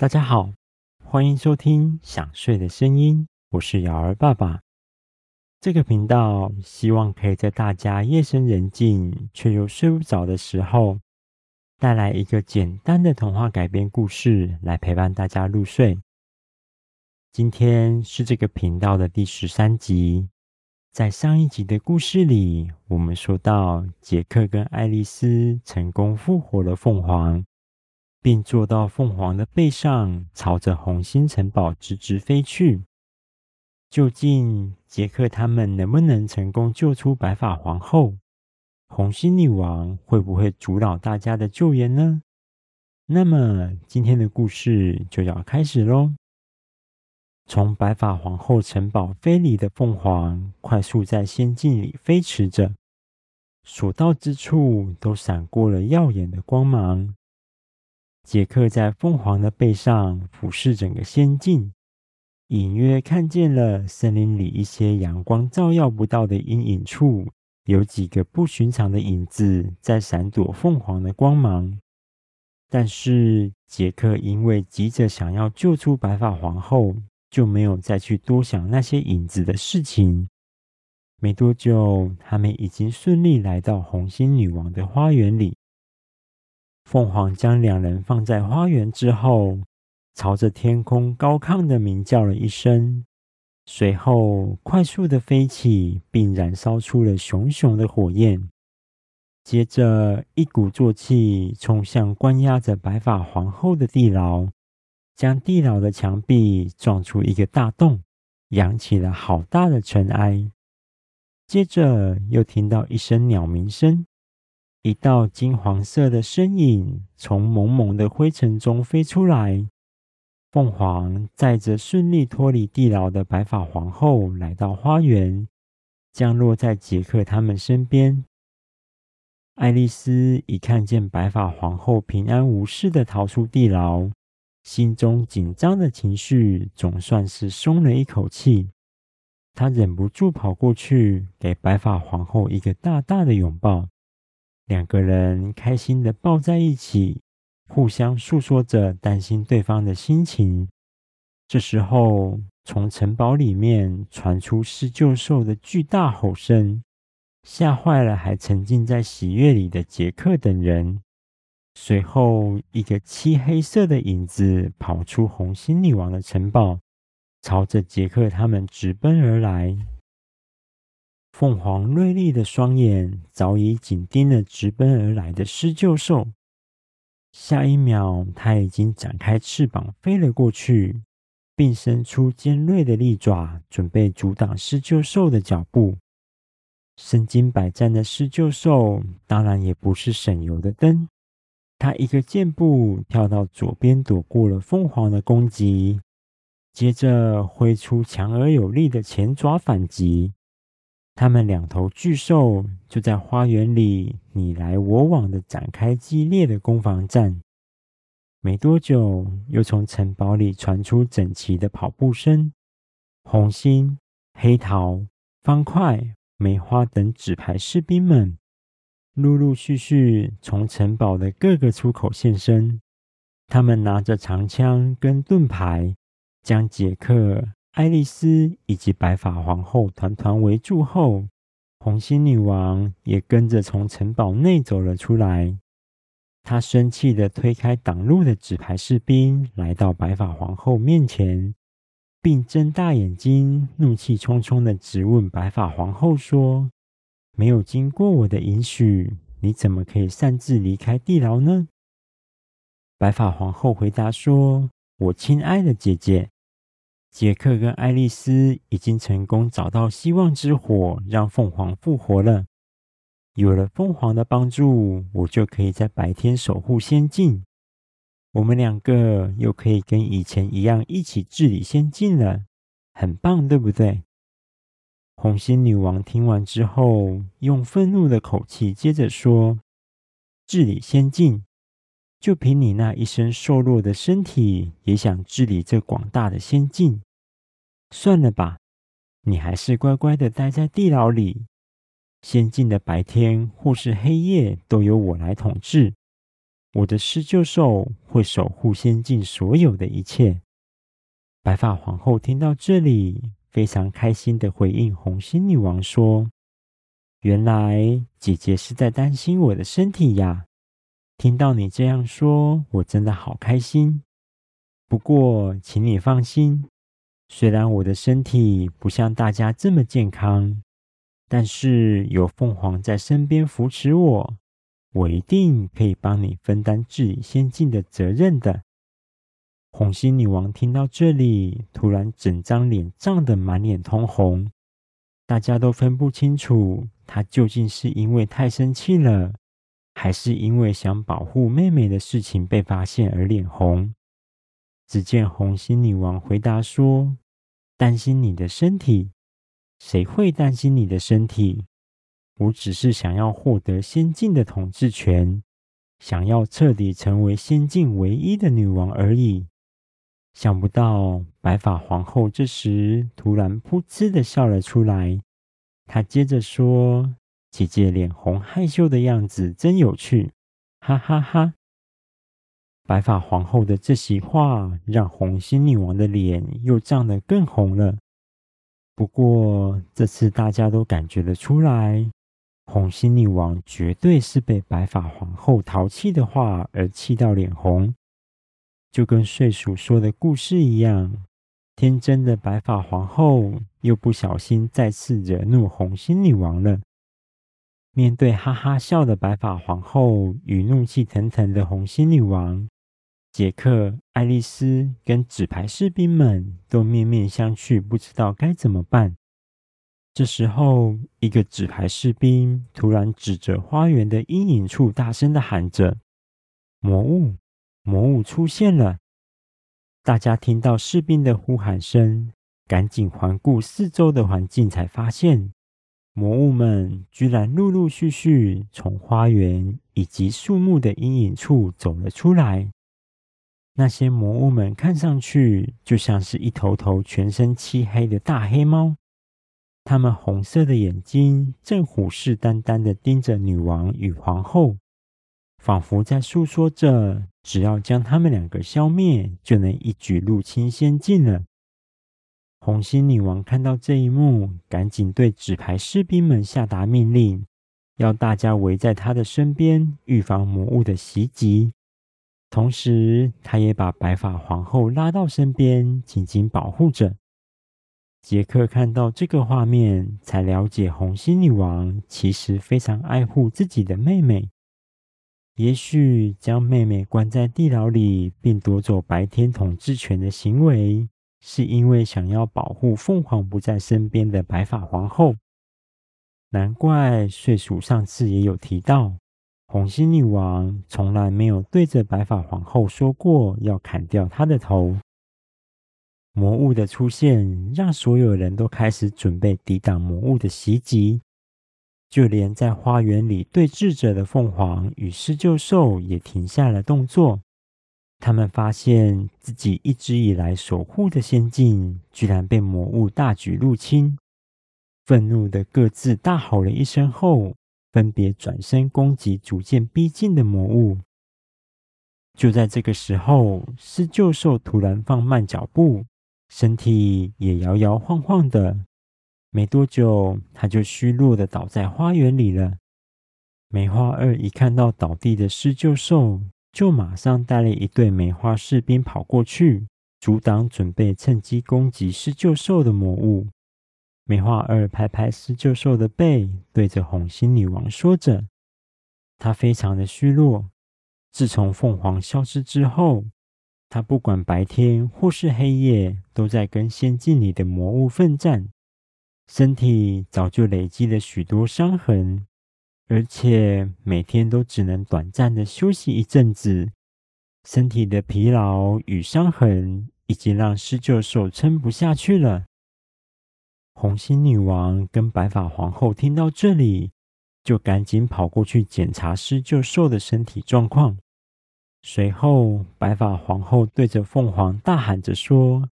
大家好，欢迎收听《想睡的声音》，我是瑶儿爸爸。这个频道希望可以在大家夜深人静却又睡不着的时候，带来一个简单的童话改编故事来陪伴大家入睡。今天是这个频道的第十三集。在上一集的故事里，我们说到杰克跟爱丽丝成功复活了凤凰。并坐到凤凰的背上，朝着红心城堡直直飞去。究竟杰克他们能不能成功救出白发皇后？红心女王会不会阻挠大家的救援呢？那么今天的故事就要开始喽。从白发皇后城堡飞离的凤凰，快速在仙境里飞驰着，所到之处都闪过了耀眼的光芒。杰克在凤凰的背上俯视整个仙境，隐约看见了森林里一些阳光照耀不到的阴影处，有几个不寻常的影子在闪躲凤凰的光芒。但是杰克因为急着想要救出白发皇后，就没有再去多想那些影子的事情。没多久，他们已经顺利来到红心女王的花园里。凤凰将两人放在花园之后，朝着天空高亢的鸣叫了一声，随后快速的飞起，并燃烧出了熊熊的火焰。接着，一鼓作气冲向关押着白发皇后的地牢，将地牢的墙壁撞出一个大洞，扬起了好大的尘埃。接着，又听到一声鸟鸣声。一道金黄色的身影从蒙蒙的灰尘中飞出来。凤凰载着顺利脱离地牢的白发皇后来到花园，降落在杰克他们身边。爱丽丝一看见白发皇后平安无事的逃出地牢，心中紧张的情绪总算是松了一口气。她忍不住跑过去，给白发皇后一个大大的拥抱。两个人开心的抱在一起，互相诉说着担心对方的心情。这时候，从城堡里面传出施救兽的巨大吼声，吓坏了还沉浸在喜悦里的杰克等人。随后，一个漆黑色的影子跑出红心女王的城堡，朝着杰克他们直奔而来。凤凰锐利的双眼早已紧盯了直奔而来的施救兽，下一秒，它已经展开翅膀飞了过去，并伸出尖锐的利爪，准备阻挡施救兽的脚步。身经百战的施救兽当然也不是省油的灯，它一个箭步跳到左边，躲过了凤凰的攻击，接着挥出强而有力的前爪反击。他们两头巨兽就在花园里你来我往的展开激烈的攻防战。没多久，又从城堡里传出整齐的跑步声。红心、黑桃、方块、梅花等纸牌士兵们陆陆续续从城堡的各个出口现身。他们拿着长枪跟盾牌，将杰克。爱丽丝以及白发皇后团团围住后，红心女王也跟着从城堡内走了出来。她生气地推开挡路的纸牌士兵，来到白发皇后面前，并睁大眼睛，怒气冲冲地质问白发皇后说：“没有经过我的允许，你怎么可以擅自离开地牢呢？”白发皇后回答说：“我亲爱的姐姐。”杰克跟爱丽丝已经成功找到希望之火，让凤凰复活了。有了凤凰的帮助，我就可以在白天守护仙境。我们两个又可以跟以前一样一起治理仙境了，很棒，对不对？红心女王听完之后，用愤怒的口气接着说：“治理仙境？”就凭你那一身瘦弱的身体，也想治理这广大的仙境？算了吧，你还是乖乖的待在地牢里。仙境的白天或是黑夜，都由我来统治。我的施救兽会守护仙境所有的一切。”白发皇后听到这里，非常开心的回应红心女王说：“原来姐姐是在担心我的身体呀！听到你这样说，我真的好开心。不过，请你放心，虽然我的身体不像大家这么健康，但是有凤凰在身边扶持我，我一定可以帮你分担治理仙境的责任的。”红心女王听到这里，突然整张脸涨得满脸通红，大家都分不清楚她究竟是因为太生气了，还是因为想保护妹妹的事情被发现而脸红。只见红心女王回答说：“担心你的身体？谁会担心你的身体？我只是想要获得仙境的统治权，想要彻底成为仙境唯一的女王而已。”想不到白发皇后这时突然噗嗤的笑了出来。她接着说：“姐姐脸红害羞的样子真有趣，哈哈哈！”白发皇后的这席话让红心女王的脸又涨得更红了。不过这次大家都感觉得出来，红心女王绝对是被白发皇后淘气的话而气到脸红。就跟睡鼠说的故事一样，天真的白发皇后又不小心再次惹怒红心女王了。面对哈哈笑的白发皇后与怒气腾腾的红心女王，杰克、爱丽丝跟纸牌士兵们都面面相觑，不知道该怎么办。这时候，一个纸牌士兵突然指着花园的阴影处，大声的喊着：“魔物！”魔物出现了！大家听到士兵的呼喊声，赶紧环顾四周的环境，才发现魔物们居然陆陆续续从花园以及树木的阴影处走了出来。那些魔物们看上去就像是一头头全身漆黑的大黑猫，它们红色的眼睛正虎视眈眈地盯着女王与皇后。仿佛在诉说着，只要将他们两个消灭，就能一举入侵仙境了。红心女王看到这一幕，赶紧对纸牌士兵们下达命令，要大家围在她的身边，预防魔物的袭击。同时，她也把白发皇后拉到身边，紧紧保护着。杰克看到这个画面，才了解红心女王其实非常爱护自己的妹妹。也许将妹妹关在地牢里，并夺走白天统治权的行为，是因为想要保护凤凰不在身边的白发皇后。难怪睡鼠上次也有提到，红心女王从来没有对着白发皇后说过要砍掉她的头。魔物的出现，让所有人都开始准备抵挡魔物的袭击。就连在花园里对峙着的凤凰与施救兽也停下了动作。他们发现自己一直以来守护的仙境，居然被魔物大举入侵。愤怒的各自大吼了一声后，分别转身攻击逐渐逼近的魔物。就在这个时候，施救兽突然放慢脚步，身体也摇摇晃晃的。没多久，他就虚弱的倒在花园里了。梅花二一看到倒地的施救兽，就马上带了一队梅花士兵跑过去，阻挡准备趁机攻击施救兽的魔物。梅花二拍拍施救兽的背，对着红心女王说着：“他非常的虚弱。自从凤凰消失之后，他不管白天或是黑夜，都在跟仙境里的魔物奋战。”身体早就累积了许多伤痕，而且每天都只能短暂的休息一阵子。身体的疲劳与伤痕已经让施救兽撑不下去了。红心女王跟白发皇后听到这里，就赶紧跑过去检查施救兽的身体状况。随后，白发皇后对着凤凰大喊着说：“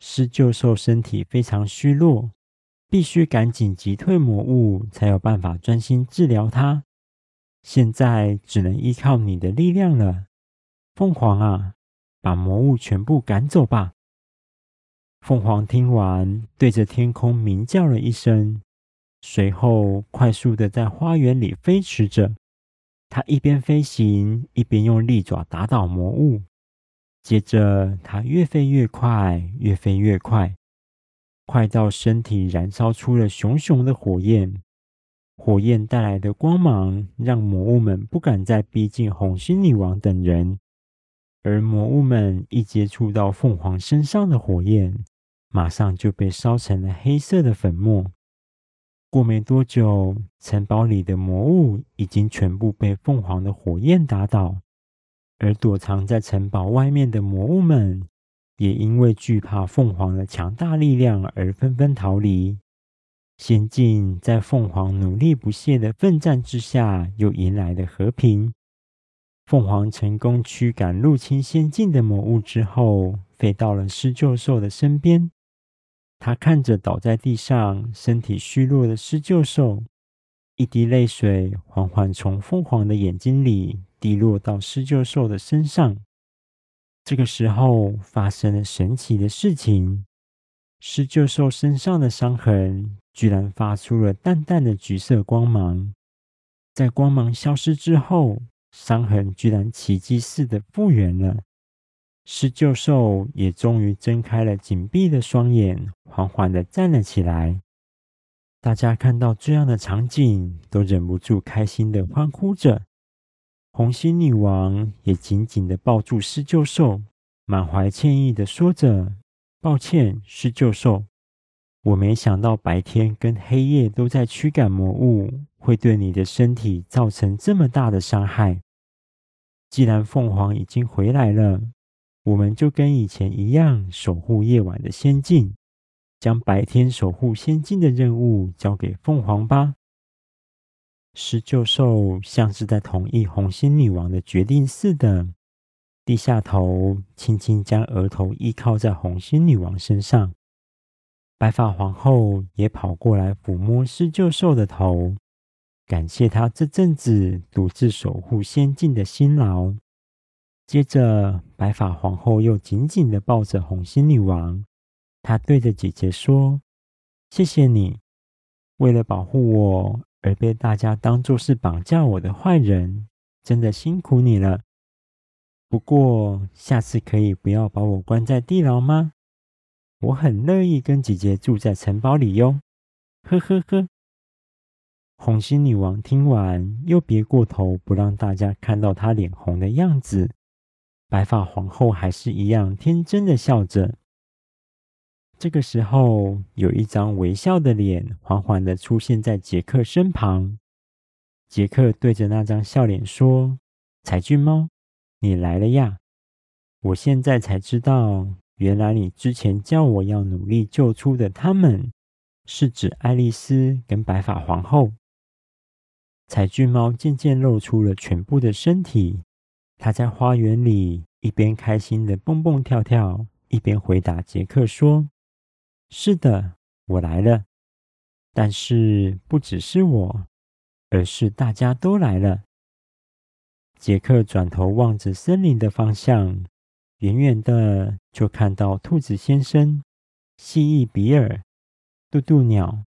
施救兽身体非常虚弱。”必须赶紧击退魔物，才有办法专心治疗它。现在只能依靠你的力量了。凤凰啊，把魔物全部赶走吧！”凤凰听完，对着天空鸣叫了一声，随后快速的在花园里飞驰着。它一边飞行，一边用利爪打倒魔物。接着，它越飞越快，越飞越快，快到身体燃烧出了熊熊的火焰。火焰带来的光芒，让魔物们不敢再逼近红心女王等人。而魔物们一接触到凤凰身上的火焰，马上就被烧成了黑色的粉末。过没多久，城堡里的魔物已经全部被凤凰的火焰打倒，而躲藏在城堡外面的魔物们，也因为惧怕凤凰的强大力量而纷纷逃离。仙境在凤凰努力不懈的奋战之下，又迎来了和平。凤凰成功驱赶入侵仙境的魔物之后，飞到了施救兽的身边。他看着倒在地上、身体虚弱的施救兽，一滴泪水缓缓从凤凰的眼睛里滴落到施救兽的身上。这个时候，发生了神奇的事情：施救兽身上的伤痕居然发出了淡淡的橘色光芒。在光芒消失之后，伤痕居然奇迹似的复原了。施救兽也终于睁开了紧闭的双眼，缓缓的站了起来。大家看到这样的场景，都忍不住开心的欢呼着。红心女王也紧紧地抱住施救兽，满怀歉意的说着：“抱歉，施救兽，我没想到白天跟黑夜都在驱赶魔物，会对你的身体造成这么大的伤害。既然凤凰已经回来了。”我们就跟以前一样，守护夜晚的仙境，将白天守护仙境的任务交给凤凰吧。施救兽像是在同意红心女王的决定似的，低下头，轻轻将额头依靠在红心女王身上。白发皇后也跑过来抚摸施救兽的头，感谢她这阵子独自守护仙境的辛劳。接着，白发皇后又紧紧地抱着红心女王，她对着姐姐说：“谢谢你，为了保护我而被大家当作是绑架我的坏人，真的辛苦你了。不过，下次可以不要把我关在地牢吗？我很乐意跟姐姐住在城堡里哟。”呵呵呵。红心女王听完，又别过头，不让大家看到她脸红的样子。白发皇后还是一样天真的笑着。这个时候，有一张微笑的脸缓缓的出现在杰克身旁。杰克对着那张笑脸说：“彩俊猫，你来了呀！我现在才知道，原来你之前叫我要努力救出的他们，是指爱丽丝跟白发皇后。”彩俊猫渐渐露出了全部的身体。他在花园里一边开心的蹦蹦跳跳，一边回答杰克说：“是的，我来了。但是不只是我，而是大家都来了。”杰克转头望着森林的方向，远远的就看到兔子先生、蜥蜴比尔、渡渡鸟、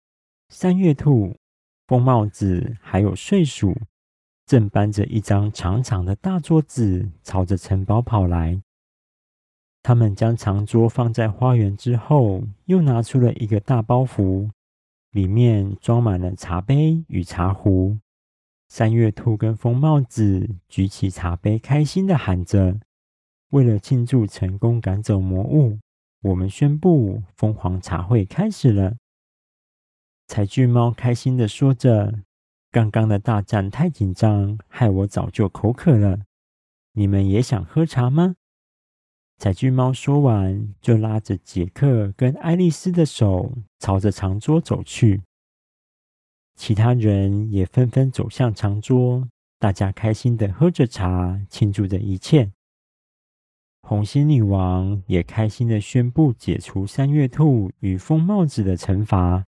三月兔、风帽子，还有睡鼠。正搬着一张长长的大桌子，朝着城堡跑来。他们将长桌放在花园之后，又拿出了一个大包袱，里面装满了茶杯与茶壶。三月兔跟疯帽子举起茶杯，开心地喊着：“为了庆祝成功赶走魔物，我们宣布疯狂茶会开始了。”彩俊猫开心地说着。刚刚的大战太紧张，害我早就口渴了。你们也想喝茶吗？彩俊猫说完，就拉着杰克跟爱丽丝的手，朝着长桌走去。其他人也纷纷走向长桌，大家开心的喝着茶，庆祝着一切。红心女王也开心的宣布解除三月兔与疯帽子的惩罚。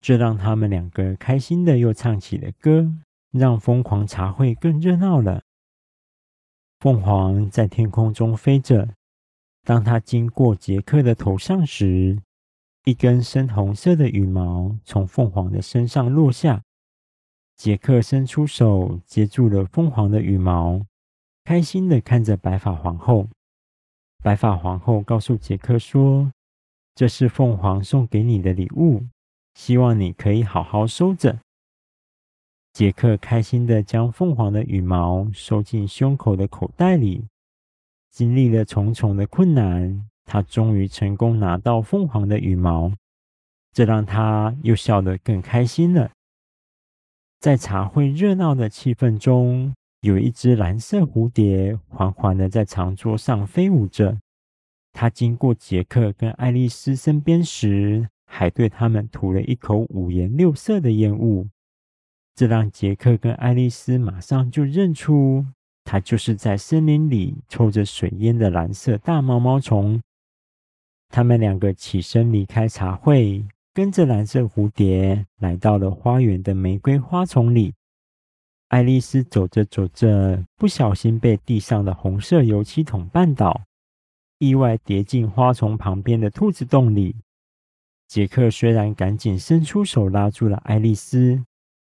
这让他们两个开心的又唱起了歌，让疯狂茶会更热闹了。凤凰在天空中飞着，当他经过杰克的头上时，一根深红色的羽毛从凤凰的身上落下。杰克伸出手接住了凤凰的羽毛，开心地看着白发皇后。白发皇后告诉杰克说：“这是凤凰送给你的礼物，希望你可以好好收着。”杰克开心地将凤凰的羽毛收进胸口的口袋里。经历了重重的困难，他终于成功拿到凤凰的羽毛，这让他又笑得更开心了。在茶会热闹的气氛中，有一只蓝色蝴蝶缓缓地在长桌上飞舞着。它经过杰克跟爱丽丝身边时，还对他们吐了一口五颜六色的烟雾。这让杰克跟爱丽丝马上就认出，它就是在森林里抽着水烟的蓝色大毛毛虫。他们两个起身离开茶会。跟着蓝色蝴蝶来到了花园的玫瑰花丛里，爱丽丝走着走着，不小心被地上的红色油漆桶绊倒，意外跌进花丛旁边的兔子洞里。杰克虽然赶紧伸出手拉住了爱丽丝，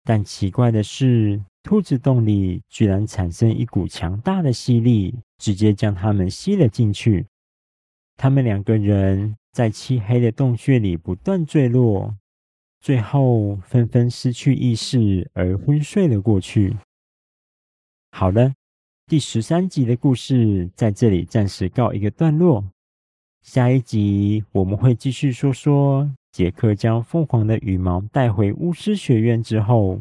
但奇怪的是，兔子洞里居然产生一股强大的吸力，直接将他们吸了进去。他们两个人。在漆黑的洞穴里不断坠落，最后纷纷失去意识而昏睡了过去。好了，第十三集的故事在这里暂时告一个段落。下一集我们会继续说说杰克将凤凰的羽毛带回巫师学院之后，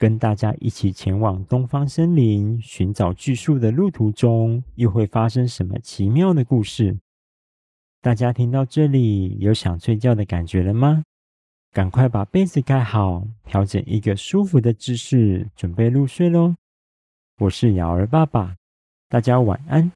跟大家一起前往东方森林寻找巨树的路途中，又会发生什么奇妙的故事。大家听到这里有想睡觉的感觉了吗？赶快把被子盖好，调整一个舒服的姿势，准备入睡喽。我是瑶儿爸爸，大家晚安。